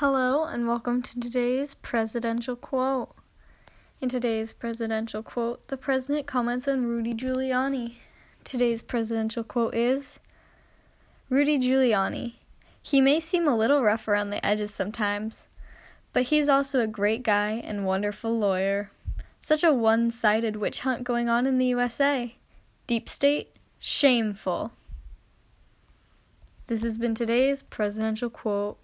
Hello, and welcome to today's presidential quote. In today's presidential quote, the president comments on Rudy Giuliani. Today's presidential quote is Rudy Giuliani. He may seem a little rough around the edges sometimes, but he's also a great guy and wonderful lawyer. Such a one sided witch hunt going on in the USA. Deep state, shameful. This has been today's presidential quote.